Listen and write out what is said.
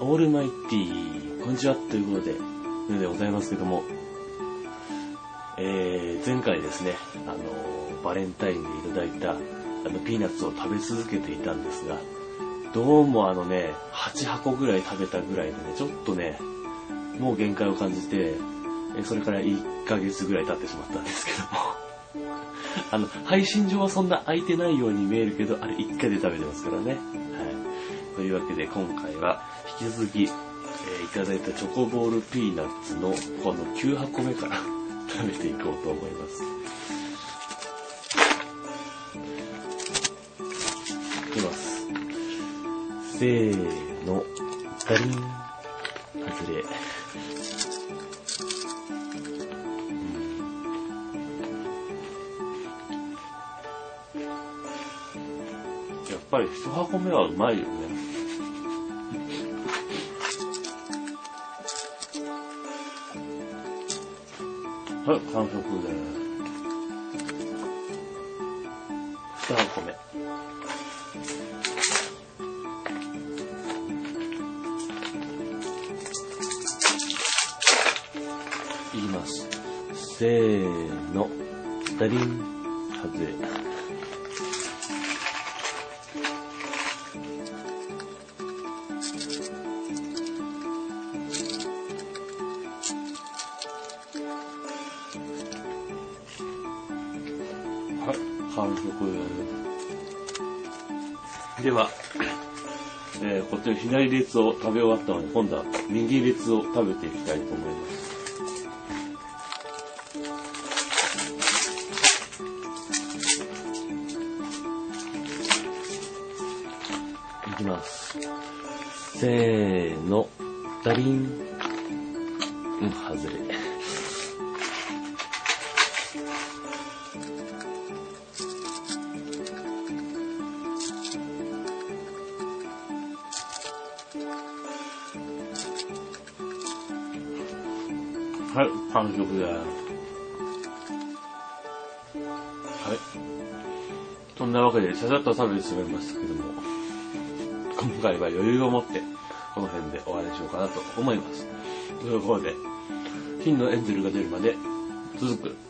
オールマイティー、こんにちは、ということで、でございますけども、えー、前回ですね、あの、バレンタインでいただいた、あの、ピーナッツを食べ続けていたんですが、どうもあのね、8箱ぐらい食べたぐらいでね、ちょっとね、もう限界を感じて、それから1ヶ月ぐらい経ってしまったんですけども、あの、配信上はそんな空いてないように見えるけど、あれ1回で食べてますからね。というわけで今回は引き続き、えー、いただいたチョコボールピーナッツのこの9箱目から 食べていこうと思います。いきます。せーの、ガリン、外れ。やっぱり一箱目はうまいよね。はい、完食です。3個目。いきます。せーの。ダリン。外れ。完食では、えー、こっちの左列を食べ終わったので、今度は右列を食べていきたいと思います。いきます。せーの、ダリン。うん、外れ。はい、完食です。はい。そんなわけで、ささっと食べてしまいましたけども、今回は余裕を持って、この辺で終わりにしようかなと思います。ということで、金のエンゼルが出るまで続く